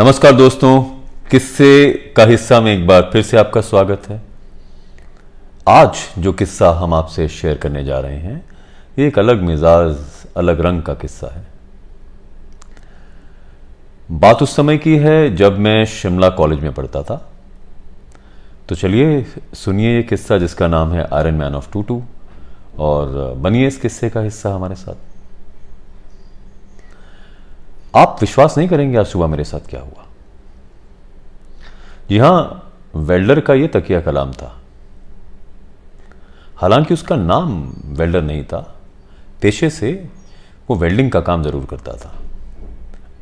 नमस्कार दोस्तों, किस्से का हिस्सा में एक बार फिर से आपका स्वागत है। आज जो किस्सा हम आपसे शेयर करने जा रहे हैं, ये एक अलग मिजाज, अलग रंग का किस्सा है। बात उस समय की है जब मैं शिमला कॉलेज में पढ़ता था। तो चलिए सुनिए ये किस्सा जिसका नाम है Iron Man of two two और बनिए इस किस्से का हिस्सा हमारे साथ। आप विश्वास नहीं करेंगे आज सुबह मेरे साथ क्या हुआ? जी हाँ, वेल्डर का यह तकिया कलाम था। हालाँकि उसका नाम वेल्डर नहीं था, पेशे से वो वेल्डिंग का काम ज़रूर करता था।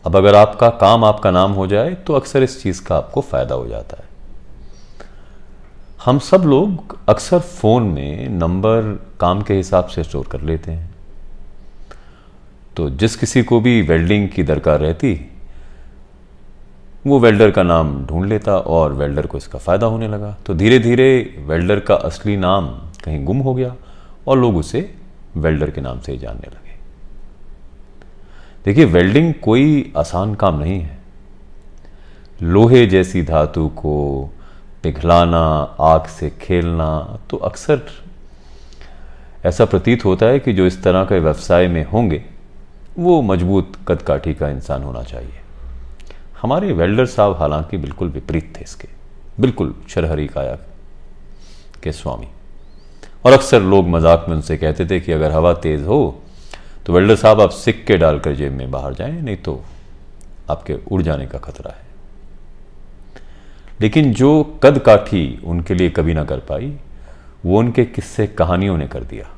अब अगर आपका काम आपका नाम हो जाए तो अक्सर इस चीज़ का आपको फ़ायदा हो जाता है। हम सब लोग अक्सर फ़ोन में नंबर, काम के हिसाब से स्टोर कर लेते हैं। तो जिस किसी को भी वेल्डिंग की दरकार रहती, वो वेल्डर का नाम ढूंढ लेता और वेल्डर को इसका फ़ायदा होने लगा। तो धीरे धीरे वेल्डर का असली नाम कहीं गुम हो गया और लोग उसे वेल्डर के नाम से ही जानने लगे। देखिए, वेल्डिंग कोई आसान काम नहीं है। लोहे जैसी धातु को पिघलाना, आग से खेलना तो अक्सर ऐसा प्रतीत होता है कि जो इस तरह के व्यवसाय में होंगे वो मज़बूत कद काठी का इंसान होना चाहिए। हमारे वेल्डर साहब हालाँकि बिल्कुल विपरीत थे इसके। बिल्कुल शरहरी काया के स्वामी। और अक्सर लोग मज़ाक में उनसे कहते थे कि अगर हवा तेज हो तो वेल्डर साहब आप सिक्के डालकर जेब में बाहर जाएँ, नहीं तो आपके उड़ जाने का खतरा है। लेकिन जो कद काठी उनके लिए कभी ना कर पाई, वो उनके किस्से कहानियों ने कर दिया।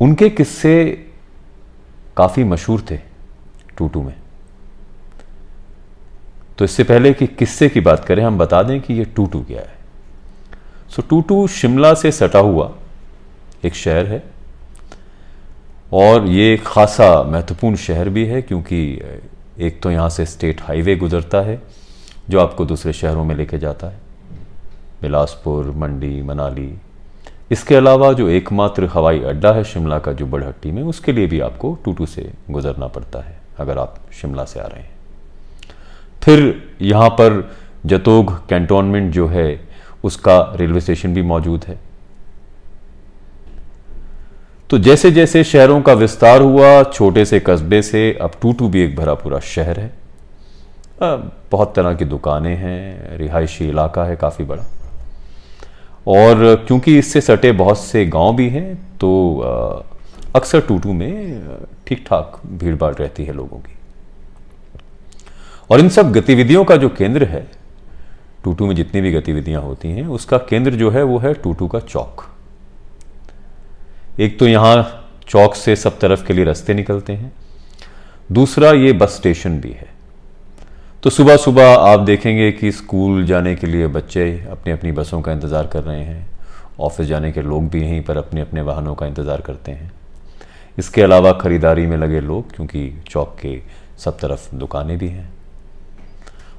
उनके किस्से काफ़ी मशहूर थे टूटू में। तो इससे पहले कि किस्से की बात करें, हम बता दें कि ये टूटू क्या है। सो टूटू शिमला से सटा हुआ एक शहर है और ये खासा महत्वपूर्ण शहर भी है क्योंकि एक तो यहाँ से स्टेट हाईवे गुजरता है, जो आपको दूसरे शहरों में लेके जाता है। बिलासपुर, मंडी, मनाली इसके अलावा जो एकमात्र हवाई अड्डा है शिमला का जो बड़हट्टी में, उसके लिए भी आपको टूटू से गुजरना पड़ता है, अगर आप शिमला से आ रहे हैं। फिर यहाँ पर जतोग कैंटोनमेंट जो है, उसका रेलवे स्टेशन भी मौजूद है। तो जैसे जैसे शहरों का विस्तार हुआ, छोटे से कस्बे से अब टूटू भी एक भरा पूरा शहर है। बहुत तरह की दुकानें हैं, रिहायशी इलाका है काफ़ी बड़ा। और क्योंकि इससे सटे बहुत से गाँव भी हैं तो अक्सर टूटू में ठीक ठाक भीड़ भाड़ रहती है लोगों की। और इन सब गतिविधियों का जो केंद्र है, टूटू में जितनी भी गतिविधियाँ होती हैं, उसका केंद्र जो है वो है टूटू का चौक। एक तो यहाँ चौक से सब तरफ़ के लिए रास्ते निकलते हैं, दूसरा ये बस स्टेशन भी है। तो सुबह सुबह आप देखेंगे कि स्कूल जाने के लिए बच्चे अपनी अपनी बसों का इंतज़ार कर रहे हैं। ऑफ़िस जाने के लोग भी यहीं पर अपने अपने वाहनों का इंतज़ार करते हैं। इसके अलावा ख़रीदारी में लगे लोग, क्योंकि चौक के सब तरफ़ दुकानें भी हैं।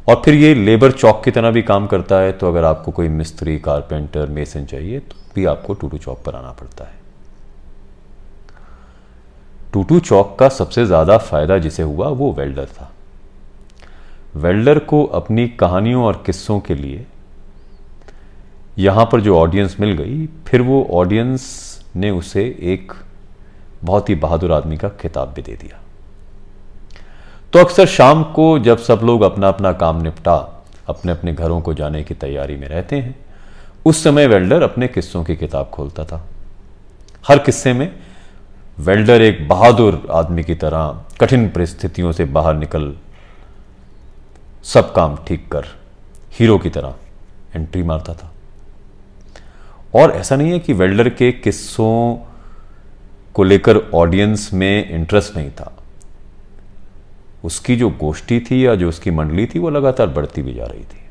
और फिर ये लेबर चौक की तरह भी काम करता है तो अगर आपको कोई मिस्त्री, कारपेंटर, मेसन चाहिए तो भी आपको टूटू चौक पर आना पड़ता है। टूटू चौक का सबसे ज़्यादा फ़ायदा जिसे हुआ, वो वेल्डर था। वेल्डर को अपनी कहानियों और किस्सों के लिए यहाँ पर जो ऑडियंस मिल गई, फिर वो ऑडियंस ने उसे एक बहुत ही बहादुर आदमी का खिताब भी दे दिया। तो अक्सर शाम को जब सब लोग अपना अपना काम निपटा अपने अपने घरों को जाने की तैयारी में रहते हैं, उस समय वेल्डर अपने किस्सों की किताब खोलता था। हर किस्से में वेल्डर एक बहादुर आदमी की तरह कठिन परिस्थितियों से बाहर निकल सब काम ठीक कर, हीरो की तरह एंट्री मारता था। और ऐसा नहीं है कि वेल्डर के किस्सों को लेकर ऑडियंस में इंटरेस्ट नहीं था। उसकी जो गोष्ठी थी या जो उसकी मंडली थी, वो लगातार बढ़ती भी जा रही थी।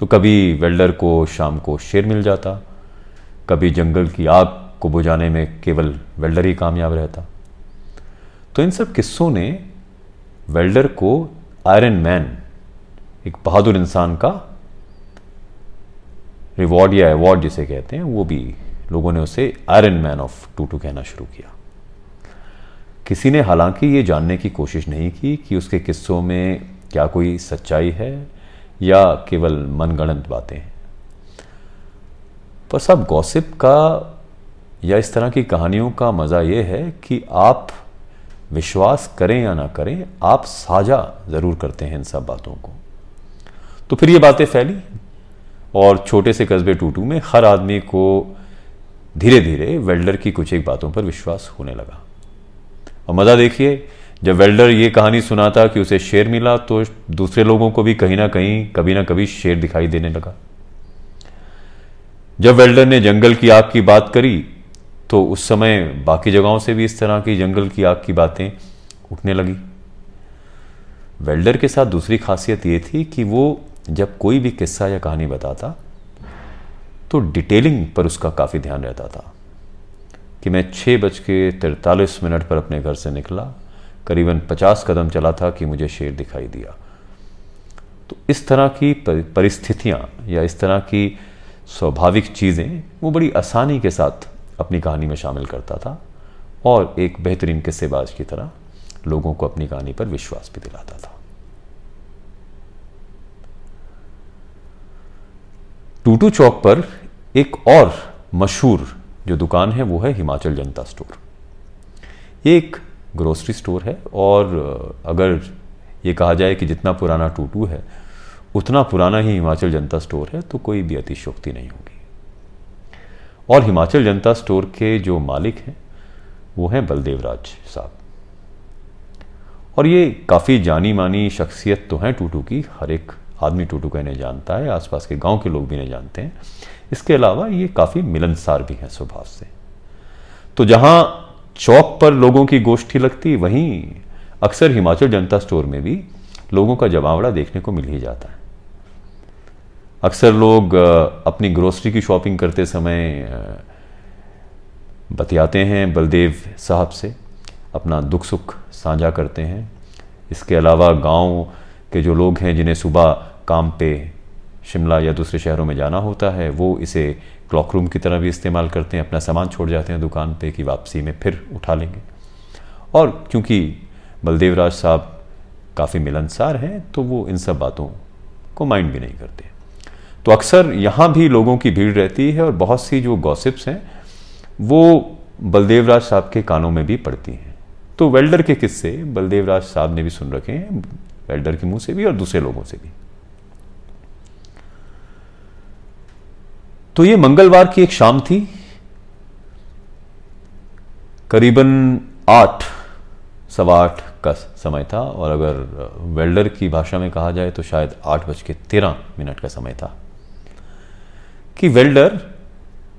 तो कभी वेल्डर को शाम को शेर मिल जाता, कभी जंगल की आग को बुझाने में केवल वेल्डर ही कामयाब रहता। तो इन सब किस्सों ने वेल्डर को आयरन मैन एक बहादुर इंसान का रिवॉर्ड या अवार्ड जिसे कहते हैं, वो भी लोगों ने उसे Iron Man of two two कहना शुरू किया। किसी ने हालाँकि ये जानने की कोशिश नहीं की कि उसके किस्सों में क्या कोई सच्चाई है या केवल मनगणंत बातें हैं। पर सब गॉसिप का या इस तरह की कहानियों का मज़ा ये है कि आप विश्वास करें या ना करें, आप साझा ज़रूर करते हैं इन सब बातों को। तो फिर ये बातें फैली और छोटे से कस्बे टूटू में हर आदमी को धीरे धीरे वेल्डर की कुछ एक बातों पर विश्वास होने लगा। और मज़ा देखिए, जब वेल्डर ये कहानी सुनाता कि उसे शेर मिला तो दूसरे लोगों को भी कहीं ना कहीं, कभी ना कभी शेर दिखाई देने लगा। जब वेल्डर ने जंगल की आग की बात करी तो उस समय बाकी जगहों से भी इस तरह की जंगल की आग की बातें उठने लगी। वेल्डर के साथ दूसरी खासियत ये थी कि वो जब कोई भी किस्सा या कहानी बताता तो डिटेलिंग पर उसका काफ़ी ध्यान रहता था कि मैं छः बज के तिरतालीस मिनट पर अपने घर से निकला, करीबन पचास कदम चला था कि मुझे शेर दिखाई दिया। तो इस तरह की परिस्थितियाँ या इस तरह की स्वाभाविक चीज़ें वो बड़ी आसानी के साथ अपनी कहानी में शामिल करता था और एक बेहतरीन किस्सेबाज की तरह लोगों को अपनी कहानी पर विश्वास भी दिलाता था। टूटू चौक पर एक और मशहूर जो दुकान है, वो है हिमाचल जनता स्टोर। ये एक ग्रोसरी स्टोर है और अगर ये कहा जाए कि जितना पुराना टूटू है, उतना पुराना ही हिमाचल जनता स्टोर है तो कोई भी अतिशोक्ति नहीं होगी। और हिमाचल जनता स्टोर के जो मालिक हैं, वो हैं बलदेव राज साहब। और ये काफ़ी जानी मानी शख्सियत तो हैं टूटू की, हर एक आदमी टूटू का इन्हें जानता है, आसपास के गाँव के लोग भी इन्हें जानते हैं। इसके अलावा ये काफ़ी मिलनसार भी हैं स्वभाव से। तो जहाँ चौक पर लोगों की गोष्ठी लगती, वहीं अक्सर हिमाचल जनता स्टोर में भी लोगों का जमावड़ा देखने को मिल ही जाता है। अक्सर लोग अपनी ग्रोसरी की शॉपिंग करते समय बतियाते हैं बलदेव साहब से, अपना दुख सुख साझा करते हैं। इसके अलावा गाँव के जो लोग हैं जिन्हें सुबह काम पे शिमला या दूसरे शहरों में जाना होता है, वो इसे क्लॉक रूम की तरह भी इस्तेमाल करते हैं, अपना सामान छोड़ जाते हैं दुकान पे कि वापसी में फिर उठा लेंगे। और क्योंकि बलदेव राज साहब काफ़ी मिलनसार हैं तो वो इन सब बातों को माइंड भी नहीं करते। तो अक्सर यहाँ भी लोगों की भीड़ रहती है और बहुत सी जो गॉसिप्स हैं, वो बलदेव राज साहब के कानों में भी पड़ती हैं। तो वेल्डर के किस्से बलदेव राज साहब ने भी सुन रखे हैं। वेल्डर के मुँह से भी और दूसरे लोगों से भी। तो ये मंगलवार की एक शाम थी। करीबन आठ, सवा आठ का समय था और अगर वेल्डर की भाषा में कहा जाए तो शायद आठ बज के तेरह मिनट का समय था कि वेल्डर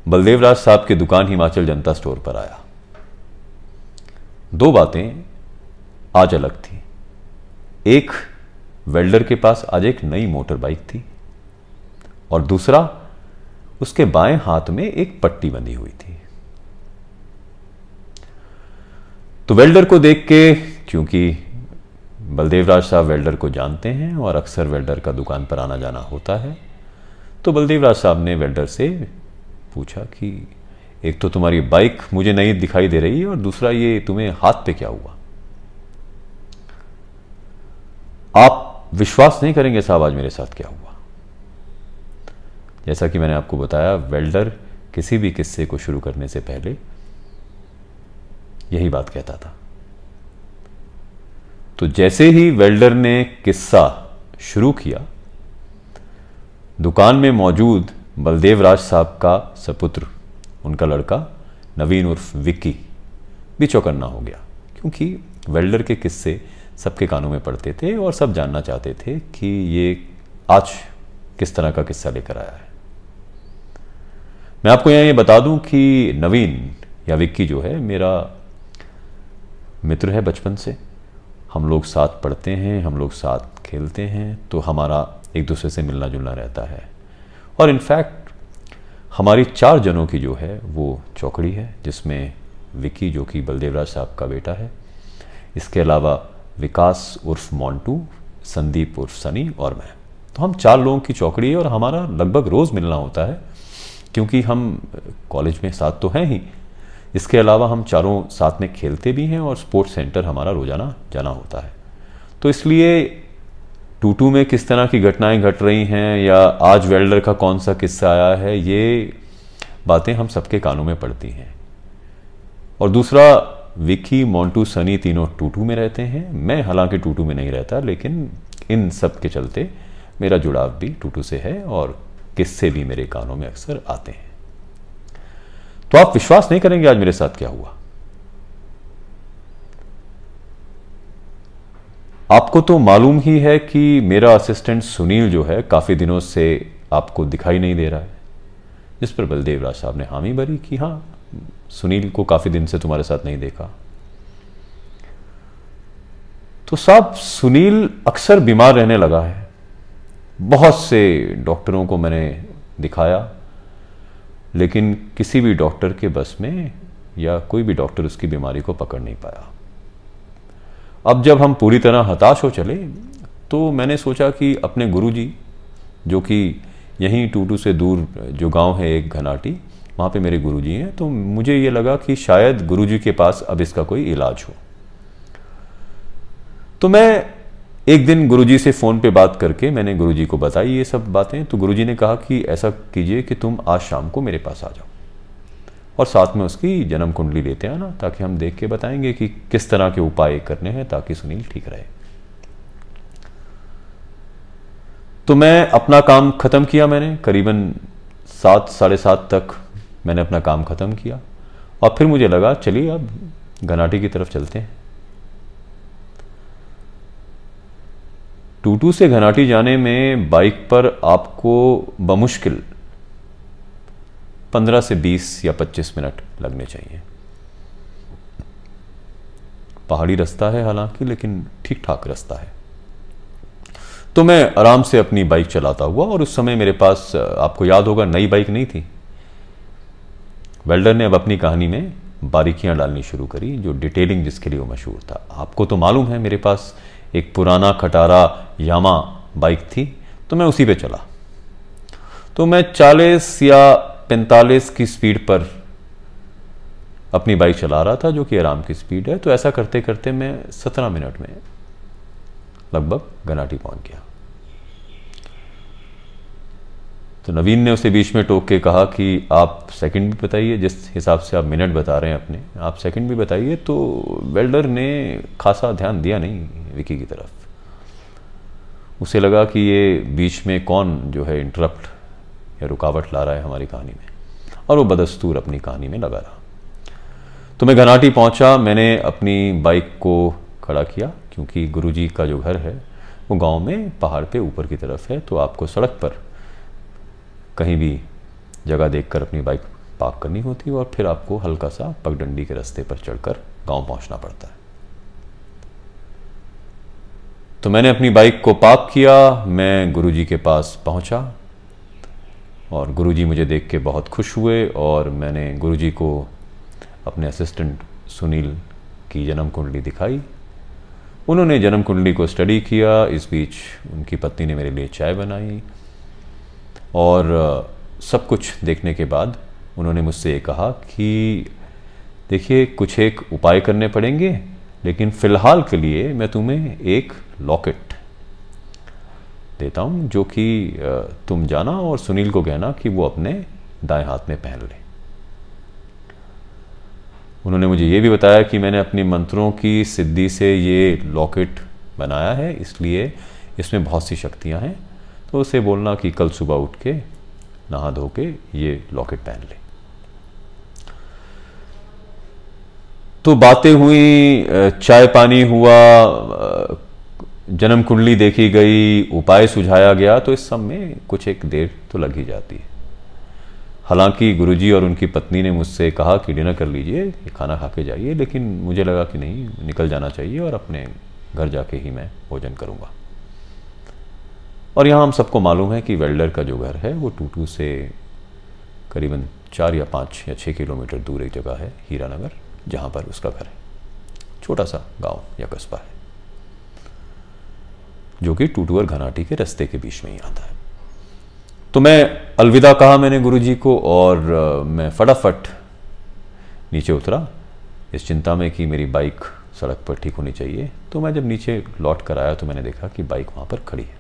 बलदेव राज साहब की दुकान हिमाचल जनता स्टोर पर आया। दो बातें आज अलग थी। एक वेल्डर के पास आज एक नई मोटर बाइक थी और दूसरा, उसके बाएँ हाथ में एक पट्टी बंधी हुई थी। तो वेल्डर को देख के, क्योंकि बलदेव राज साहब वेल्डर को जानते हैं और अक्सर वेल्डर का दुकान पर आना जाना होता है तो बलदेव राज साहब ने वेल्डर से पूछा कि, एक तो तुम्हारी बाइक मुझे नहीं दिखाई दे रही और दूसरा, ये तुम्हें हाथ पे क्या हुआ? आप विश्वास नहीं करेंगे साहब, आज मेरे साथ क्या हुआ? जैसा कि मैंने आपको बताया, वेल्डर किसी भी किस्से को शुरू करने से पहले यही बात कहता था। तो जैसे ही वेल्डर ने किस्सा शुरू किया, दुकान में मौजूद बलदेव राज साहब का सपुत्र, उनका लड़का नवीन उर्फ़ विक्की, भी चौकन्ना हो गया, क्योंकि वेल्डर के किस्से सबके कानों में पड़ते थे और सब जानना चाहते थे कि ये आज किस तरह का किस्सा लेकर आया है। मैं आपको यहाँ ये बता दूँ कि नवीन या विक्की जो है, मेरा मित्र है बचपन से। हम लोग साथ पढ़ते हैं, हम लोग साथ खेलते हैं तो हमारा एक दूसरे से मिलना जुलना रहता है। और इनफैक्ट हमारी चार जनों की जो है, वो चौकड़ी है, जिसमें विक्की जो कि बलदेवराज साहब का बेटा है। इसके अलावा विकास उर्फ़ मोन्टू संदीप उर्फ़ सनी और मैं। तो हम चार लोगों की चौकड़ी है और हमारा लगभग रोज़ मिलना होता है, क्योंकि हम कॉलेज में साथ तो हैं ही। इसके अलावा हम चारों साथ में खेलते भी हैं और स्पोर्ट्स सेंटर हमारा रोज़ाना जाना होता है। तो इसलिए टूटू में किस तरह की घटनाएँ घट रही हैं या आज वेल्डर का कौन सा किस्सा आया है, ये बातें हम सबके कानों में पड़ती हैं। और दूसरा विकी मोंटू, सनी तीनों टूटू में रहते हैं। मैं हालाँकि टूटू में नहीं रहता, लेकिन इन सब के चलते मेरा जुड़ाव भी टूटू से है और किस्से भी मेरे कानों में अक्सर आते हैं। तो आप विश्वास नहीं करेंगे आज मेरे साथ क्या हुआ? आपको तो मालूम ही है कि मेरा असिस्टेंट सुनील जो है, काफ़ी दिनों से आपको दिखाई नहीं दे रहा है, जिस पर बलदेव राज साहब ने हामी भरी कि हाँ सुनील को काफ़ी दिन से तुम्हारे साथ नहीं देखा। तो साहब, सुनील अक्सर बीमार रहने लगा है। बहुत से डॉक्टरों को मैंने दिखाया, लेकिन किसी भी डॉक्टर के बस में या कोई भी डॉक्टर उसकी बीमारी को पकड़ नहीं पाया। अब जब हम पूरी तरह हताश हो चले तो मैंने सोचा कि अपने गुरुजी, जो कि यहीं टूटू से दूर जो गाँव है एक घनाटी वहाँ पे मेरे गुरुजी हैं तो मुझे ये लगा कि शायद गुरुजी के पास अब इसका कोई इलाज हो। तो मैं एक दिन गुरुजी से फ़ोन पे बात करके मैंने गुरुजी को बताई ये सब बातें तो गुरुजी ने कहा कि ऐसा कीजिए कि तुम आज शाम को मेरे पास आ जाओ और साथ में उसकी जन्म कुंडली लेते आना ताकि हम देख के बताएँगे कि किस तरह के उपाय करने हैं ताकि सुनील ठीक रहे। तो मैं अपना काम ख़त्म किया मैंने, करीबन सात, साढ़े सात तक मैंने अपना काम ख़त्म किया। और फिर मुझे लगा, चलिए अब घनाटी की तरफ़ चलते हैं। टूटू से घनाटी जाने में बाइक पर आपको बमुश्किल 15 से 20 या 25 मिनट लगने चाहिए। पहाड़ी रास्ता है हालाँकि, लेकिन ठीक ठाक रास्ता है। तो मैं आराम से अपनी बाइक चलाता हुआ, और उस समय मेरे पास, आपको याद होगा, नई बाइक नहीं थी। वेल्डर ने अब अपनी कहानी में बारीकियाँ डालनी शुरू करी, जो डिटेलिंग जिसके लिए वो मशहूर था। आपको तो मालूम है मेरे पास एक पुराना खटारा यामा बाइक थी तो मैं उसी पे चला। तो मैं 40 या 45 की स्पीड पर अपनी बाइक चला रहा था, जो कि आराम की स्पीड है। तो ऐसा करते करते मैं 17 मिनट में लगभग गनाटी पहुँच गया। तो नवीन ने उसे बीच में टोक के कहा कि आप सेकंड भी बताइए, जिस हिसाब से आप मिनट बता रहे हैं अपने, आप सेकंड भी बताइए तो वेल्डर ने खासा ध्यान दिया नहीं विकी की तरफ़। उसे लगा कि ये बीच में कौन जो है इंटरप्ट या रुकावट ला रहा है हमारी कहानी में, और वो बदस्तूर अपनी कहानी में लगा रहा। तो मैं घनाटी पहुँचा, मैंने अपनी बाइक को खड़ा किया, क्योंकि गुरुजी का जो घर है, वो गाँव में पहाड़ पे ऊपर की तरफ़ है तो आपको सड़क पर कहीं भी जगह देखकर अपनी बाइक पार्क करनी होती है और फिर आपको हल्का सा पगडंडी के रास्ते पर चढ़कर गाँव पहुँचना पड़ता है। तो मैंने अपनी बाइक को पार्क किया, मैं गुरुजी के पास पहुँचा और गुरुजी मुझे देख के बहुत खुश हुए और मैंने गुरुजी को अपने असिस्टेंट सुनील की जन्म कुंडली दिखाई। उन्होंने जन्म कुंडली को स्टडी किया, इस बीच उनकी पत्नी ने मेरे लिए चाय बनाई और सब कुछ देखने के बाद उन्होंने मुझसे ये कहा कि, देखिए, कुछ एक उपाय करने पड़ेंगे, लेकिन फ़िलहाल के लिए मैं तुम्हें एक लॉकेट देता हूँ, जो कि तुम जाना और सुनील को कहना कि वो अपने दाएँ हाथ में पहन ले। उन्होंने मुझे ये भी बताया कि मैंने अपने मंत्रों की सिद्धि से ये लॉकेट बनाया है, इसलिए इसमें बहुत सी शक्तियाँ हैं। तो उसे बोलना कि कल सुबह उठ के नहा धो के ये लॉकेट पहन ले। तो बातें हुई चाय पानी हुआ जन्म कुंडली देखी गई, उपाय सुझाया गया तो इस सब में कुछ एक देर तो लग ही जाती है। हालाँकि गुरुजी और उनकी पत्नी ने मुझसे कहा कि डिनर कर लीजिए खाना खा के जाइए, लेकिन मुझे लगा कि नहीं, निकल जाना चाहिए और अपने घर जाके ही मैं भोजन करूँगा। और यहाँ हम सबको मालूम है कि वेल्डर का जो घर है, वो टूटू से करीबन चार या पाँच या छः किलोमीटर दूर एक जगह है, हीरानगर, जहाँ पर उसका घर है। छोटा सा गाँव या कस्बा है, जो कि टूटू और घनाटी के रास्ते के बीच में ही आता है। तो मैं अलविदा कहा मैंने गुरुजी को और मैं फटाफट नीचे उतरा। इस चिंता में कि मेरी बाइक सड़क पर ठीक होनी चाहिए तो मैं जब नीचे लौट कर आया तो मैंने देखा कि बाइक वहाँ पर खड़ी है।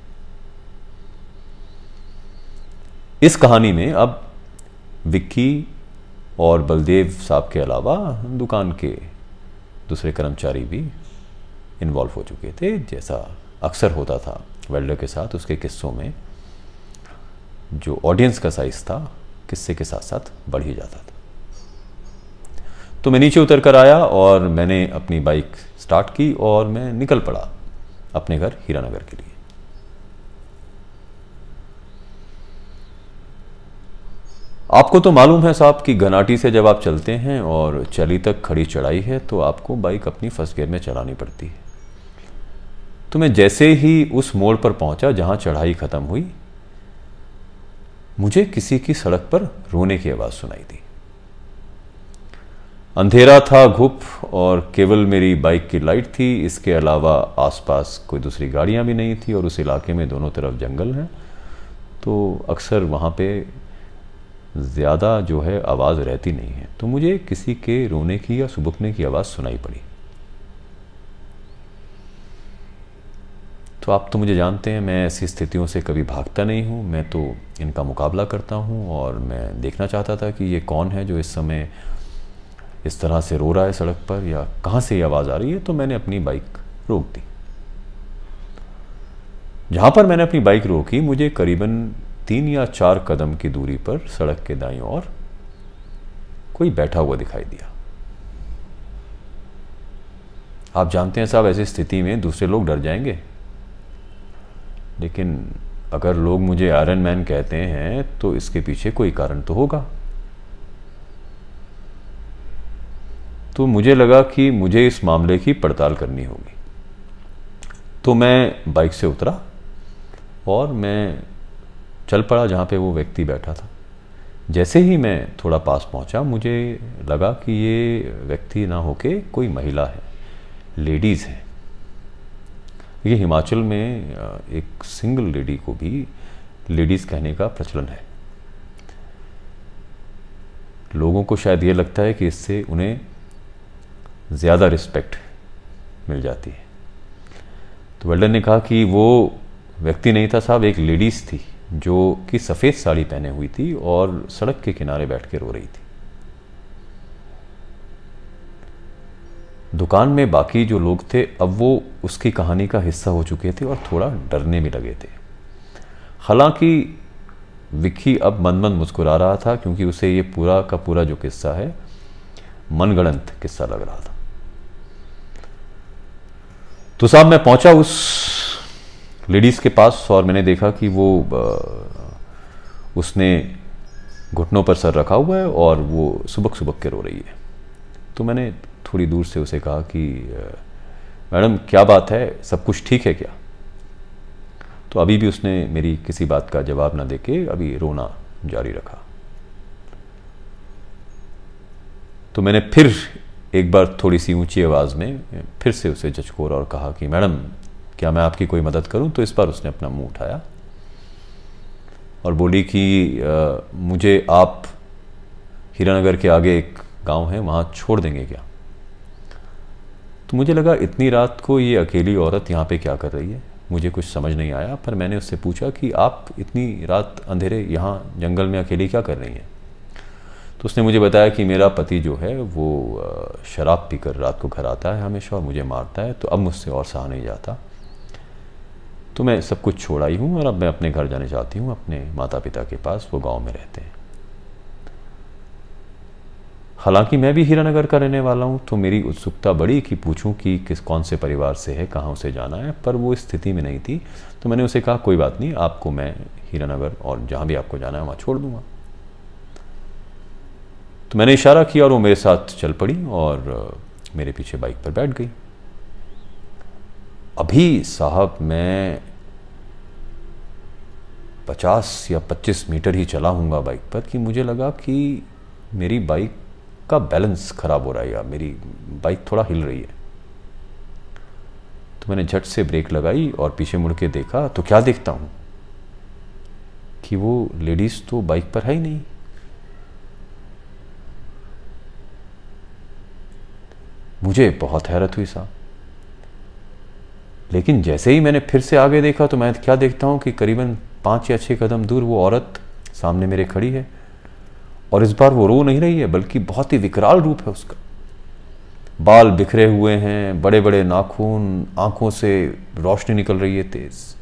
इस कहानी में अब विक्की और बलदेव साहब के अलावा दुकान के दूसरे कर्मचारी भी इन्वॉल्व हो चुके थे, जैसा अक्सर होता था वेल्डर के साथ उसके किस्सों में, जो ऑडियंस का साइज़ था, किस्से के साथ साथ बढ़ ही जाता था। तो मैं नीचे उतर कर आया और मैंने अपनी बाइक स्टार्ट की और मैं निकल पड़ा अपने घर हीरानगर के लिए। आपको तो मालूम है साहब कि घनाटी से जब आप चलते हैं और चली तक खड़ी चढ़ाई है तो आपको बाइक अपनी फ़र्स्ट गियर में चलानी पड़ती है। तो मैं जैसे ही उस मोड़ पर पहुँचा जहाँ चढ़ाई खत्म हुई, मुझे किसी की सड़क पर रोने की आवाज़ सुनाई दी। अंधेरा था घुप और केवल मेरी बाइक की लाइट थी, इसके अलावा आसपास कोई दूसरी गाड़ियाँ भी नहीं थी और उस इलाके में दोनों तरफ़ जंगल हैं। तो अक्सर वहाँ पे ज़्यादा जो है आवाज़ रहती नहीं है। तो मुझे किसी के रोने की या सुबकने की आवाज़ सुनाई पड़ी। तो आप तो मुझे जानते हैं, मैं ऐसी स्थितियों से कभी भागता नहीं हूँ। मैं तो इनका मुकाबला करता हूँ और मैं देखना चाहता था कि ये कौन है जो इस समय इस तरह से रो रहा है सड़क पर या कहाँ से ये आवाज़ आ रही है। तो मैंने अपनी बाइक रोक दी। जहाँ पर मैंने अपनी बाइक रोकी, मुझे करीबन तीन या चार कदम की दूरी पर सड़क के दाई और कोई बैठा हुआ दिखाई दिया। आप जानते हैं साहब, ऐसी स्थिति में दूसरे लोग डर जाएँगे। लेकिन अगर लोग मुझे आयरन मैन कहते हैं तो इसके पीछे कोई कारण तो होगा। तो मुझे लगा कि मुझे इस मामले की पड़ताल करनी होगी। तो मैं बाइक से उतरा और मैं चल पड़ा जहाँ पे वो व्यक्ति बैठा था। जैसे ही मैं थोड़ा पास पहुँचा, मुझे लगा कि ये व्यक्ति ना होके कोई महिला है, लेडीज़ है। ये हिमाचल में एक सिंगल लेडी को भी लेडीज़ कहने का प्रचलन है। लोगों को शायद ये लगता है कि इससे उन्हें ज़्यादा रिस्पेक्ट मिल जाती है। तो वेल्डन ने कहा कि वो व्यक्ति नहीं था, साहब, एक लेडीज़ थी। जो कि सफ़ेद साड़ी पहने हुई थी और सड़क के किनारे बैठ के रो रही थी। दुकान में बाकी जो लोग थे, अब वो उसकी कहानी का हिस्सा हो चुके थे और थोड़ा डरने भी लगे थे। हालाँकि विक्की अब मन मन मुस्कुरा रहा था क्योंकि उसे ये पूरा का पूरा जो किस्सा है मनगणंत किस्सा लग रहा था। तो साहब, मैं पहुँचा उस लेडीज़ के पास और मैंने देखा कि वो उसने घुटनों पर सर रखा हुआ है और वो सुबक सुबक के रो रही है। तो मैंने थोड़ी दूर से उसे कहा कि मैडम, क्या बात है? सब कुछ ठीक है क्या? तो अभी भी उसने मेरी किसी बात का जवाब ना देके अभी रोना जारी रखा। तो मैंने फिर एक बार थोड़ी सी ऊँची आवाज़ में फिर से उसे झचकोरा और कहा कि, मैडम क्या मैं आपकी कोई मदद करूँ? तो इस बार उसने अपना मुँह उठाया और बोली कि आ, मुझे आप हीरानगर के आगे एक गाँव है वहाँ छोड़ देंगे क्या? तो मुझे लगा इतनी रात को ये अकेली औरत यहाँ पे क्या कर रही है? मुझे कुछ समझ नहीं आया पर मैंने उससे पूछा कि आप इतनी रात अंधेरे यहाँ जंगल में अकेली क्या कर रही हैं? तो उसने मुझे बताया कि मेरा पति जो है वो शराब पीकर रात को घर आता है हमेशा और मुझे मारता है तो अब मुझसे और सहा नहीं जाता। तो मैं सब कुछ छोड़ आई हूँ और अब मैं अपने घर जाने चाहती हूँ, अपने माता पिता के पास, वो गाँव में रहते हैं। हालाँकि मैं भी हीरानगर का रहने वाला हूँ तो मेरी उत्सुकता बड़ी कि पूछूँ कि किस, कौन से परिवार से है, कहाँ उसे जाना है, पर वो स्थिति में नहीं थी। तो मैंने उसे कहा, कोई बात नहीं, आपको मैं हीरानगर और जहाँ भी आपको जाना है, वहाँ छोड़ दूँगा। तो मैंने इशारा किया और वो मेरे साथ चल पड़ी और मेरे पीछे बाइक पर बैठ गई। अभी साहब मैं पचास या पच्चीस मीटर ही चला हूँगा बाइक पर कि मुझे लगा कि मेरी बाइक का बैलेंस ख़राब हो रहा है या मेरी बाइक थोड़ा हिल रही है। तो मैंने झट से ब्रेक लगाई और पीछे मुड़ के देखा तो क्या देखता हूँ? कि वो लेडीज़ तो बाइक पर है ही नहीं। मुझे बहुत हैरत हुई साहब। लेकिन जैसे ही मैंने फिर से आगे देखा तो मैं क्या देखता हूँ कि करीबन पाँच या छह कदम दूर वो औरत सामने मेरे खड़ी है। और इस बार वो रो नहीं रही है, बल्कि बहुत ही विकराल रूप है उसका। बाल बिखरे हुए हैं बड़े बड़े नाखून, आँखों से रोशनी निकल रही है तेज।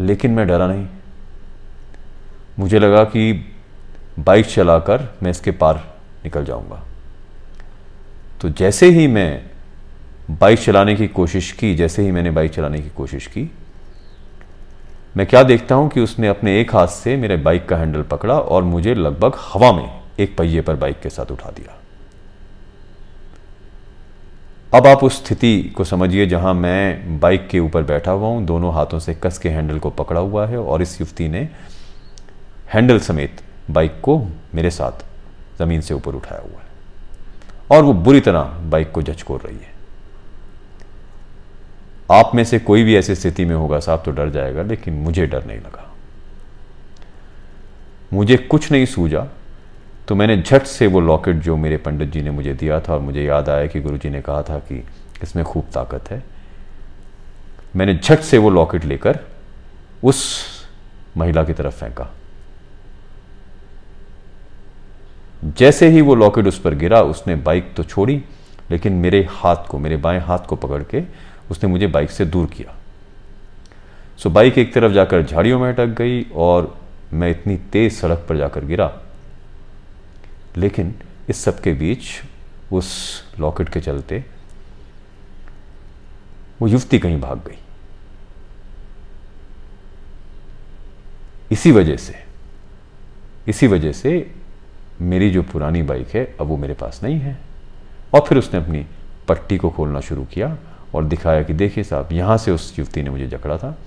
लेकिन मैं डरा नहीं। मुझे लगा कि बाइक चलाकर मैं इसके पार निकल जाऊँगा। तो जैसे ही मैं बाइक चलाने की कोशिश की, जैसे ही मैंने बाइक चलाने की कोशिश की, मैं क्या देखता हूँ कि उसने अपने एक हाथ से मेरे बाइक का हैंडल पकड़ा और मुझे लगभग हवा में एक पहिए पर बाइक के साथ उठा दिया। अब आप उस स्थिति को समझिए जहाँ मैं बाइक के ऊपर बैठा हुआ हूँ, दोनों हाथों से कस के हैंडल को पकड़ा हुआ है और इस युवती ने हैंडल समेत बाइक को मेरे साथ ज़मीन से ऊपर उठाया हुआ है। और वो बुरी तरह बाइक को झचकोर रही है। आप में से कोई भी ऐसी स्थिति में होगा, साहब तो डर जाएगा, लेकिन मुझे डर नहीं लगा। मुझे कुछ नहीं सूझा तो मैंने झट से वो लॉकेट जो मेरे पंडित जी ने मुझे दिया था और मुझे याद आया कि गुरु जी ने कहा था कि इसमें खूब ताकत है, मैंने झट से वो लॉकेट लेकर उस महिला की तरफ़ फेंका। जैसे ही वो लॉकेट उस पर गिरा, उसने बाइक तो छोड़ी, लेकिन मेरे हाथ को, मेरे बाएँ हाथ को पकड़ के उसने मुझे बाइक से दूर किया। सो बाइक एक तरफ़ जाकर झाड़ियों में अटक गई और मैं इतनी तेज सड़क पर जाकर गिरा। लेकिन इस सब के बीच उस लॉकेट के चलते वो युवती कहीं भाग गई। इसी वजह से, इसी वजह से मेरी जो पुरानी बाइक है, अब वो मेरे पास नहीं है। और फिर उसने अपनी पट्टी को खोलना शुरू किया और दिखाया कि देखिए साहब, यहाँ से उस युवती ने मुझे जकड़ा था।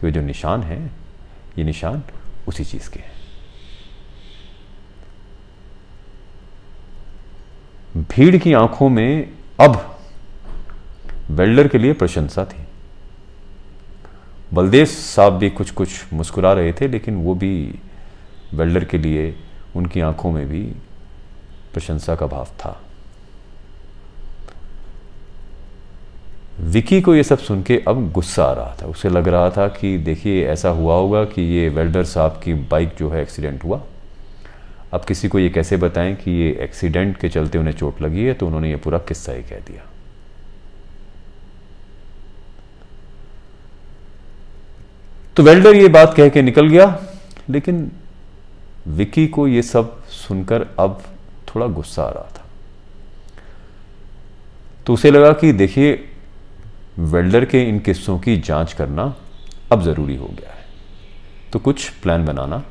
तो ये जो निशान है, ये निशान उसी चीज़ के हैं। भीड़ की आँखों में अब वेल्डर के लिए प्रशंसा थी। बलदेव साहब भी कुछ कुछ मुस्कुरा रहे थे, लेकिन वो भी वेल्डर के लिए उनकी आँखों में भी प्रशंसा का भाव था। विकी को ये सब सुन के अब गुस्सा आ रहा था। उसे लग रहा था कि देखिए, ऐसा हुआ होगा कि ये वेल्डर साहब की बाइक जो है एक्सीडेंट हुआ। अब किसी को ये कैसे बताएँ कि ये एक्सीडेंट के चलते उन्हें चोट लगी है तो उन्होंने ये पूरा किस्सा ही कह दिया। तो वेल्डर ये बात कह के निकल गया, लेकिन विकी को ये सब सुनकर अब थोड़ा गुस्सा आ रहा था। तो उसे लगा कि देखिए, वेल्डर के इन किस्सों की जाँच करना अब ज़रूरी हो गया है। तो कुछ प्लान बनाना।